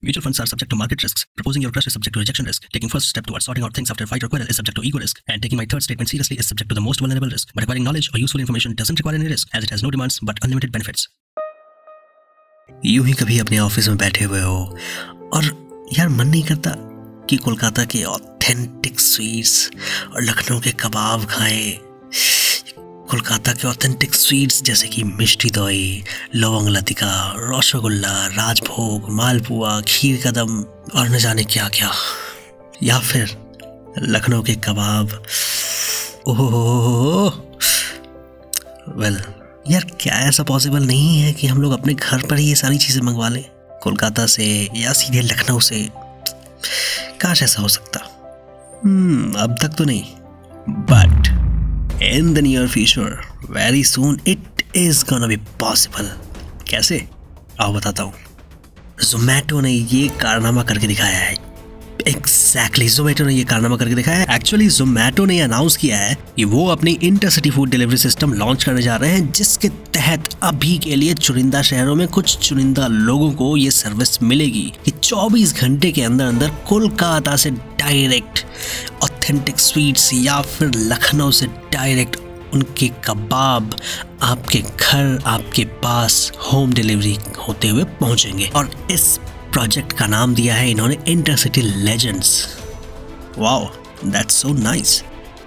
Mutual funds are subject to market risks. Proposing your trust is subject to rejection risk. Taking first step towards sorting out things after fight or quarrel is subject to ego risk. And taking my third statement seriously is subject to the most vulnerable risk. But acquiring knowledge or useful information doesn't require any risk, as it has no demands but unlimited benefits. यूँ ही कभी अपने office में बैठे हुए हो और यार मन नहीं करता कि कोलकाता के ऑथेंटिक स्वीट्स और लखनऊ के कबाब खाएँ कोलकाता के ऑथेंटिक स्वीट्स जैसे कि मिष्टी दोई लवंग लतिका रसगुल्ला राजभोग मालपुआ खीर कदम और न जाने क्या क्या। या फिर लखनऊ के कबाब। ओह वेल यार क्या ऐसा पॉसिबल नहीं है कि हम लोग अपने घर पर ही ये सारी चीज़ें मंगवा लें? कोलकाता से या सीधे लखनऊ से? काश ऐसा हो सकता। hmm, अब तक तो नहीं। But in the near future very soon it is gonna be possible कैसे? आओ बताता हूँ। जोमैटो ने ये कारनामा करके दिखाया है। एग्जैक्टली जोमेटो ने ये कारनामा करके दिखाया है। एक्चुअली जोमेटो ने अनाउंस किया है कि वो अपनी intercity food delivery system launch करने जा रहे हैं, जिसके तहत अभी के लिए चुनिंदा शहरों में कुछ चुनिंदा लोगों को ये सर्विस मिलेगी कि 24 घंटे के अंदर अंदर कोलकाता से डायरेक्ट ऑथेंटिक स्वीट्स या फिर लखनऊ से डायरेक्ट उनके कबाब आपके घर, आपके पास होम डिलीवरी होते हुए पहुँचेंगे। और इस प्रोजेक्ट का नाम दिया है इन्होंने intercity legends wow that's so nice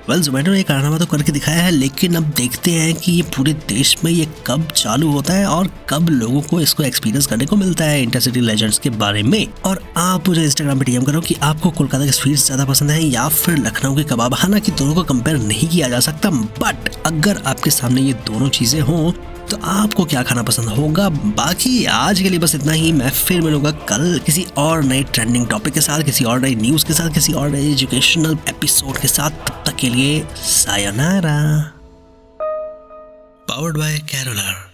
well Zomato ने कारनामा तो करके दिखाया है, लेकिन अब देखते हैं कि ये पूरे देश में ये कब चालू होता है और कब लोगों को इसको एक्सपीरियंस करने को मिलता है इंटरसिटी लेजेंड्स के बारे में। और आप मुझे इंस्टाग्राम पे डीएम करो कि आपको कोलकाता के स्वीट्स ज़्यादा पसंद है या फिर लखनऊ के कबाब। हालाँकि दोनों को कंपेयर नहीं किया जा सकता बट अगर आपके सामने ये दोनों चीज़ें हों तो आपको क्या खाना पसंद होगा? बाकी आज के लिए बस इतना ही। मैं फिर मिलूँगा कल किसी और नए ट्रेंडिंग टॉपिक के साथ, किसी और नई न्यूज़ के साथ, किसी और नए एजुकेशनल एपिसोड के साथ। तब तक के लिए सायोनारा powered by कैरोलर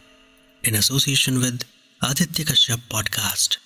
in association with Aditya Kashyap podcast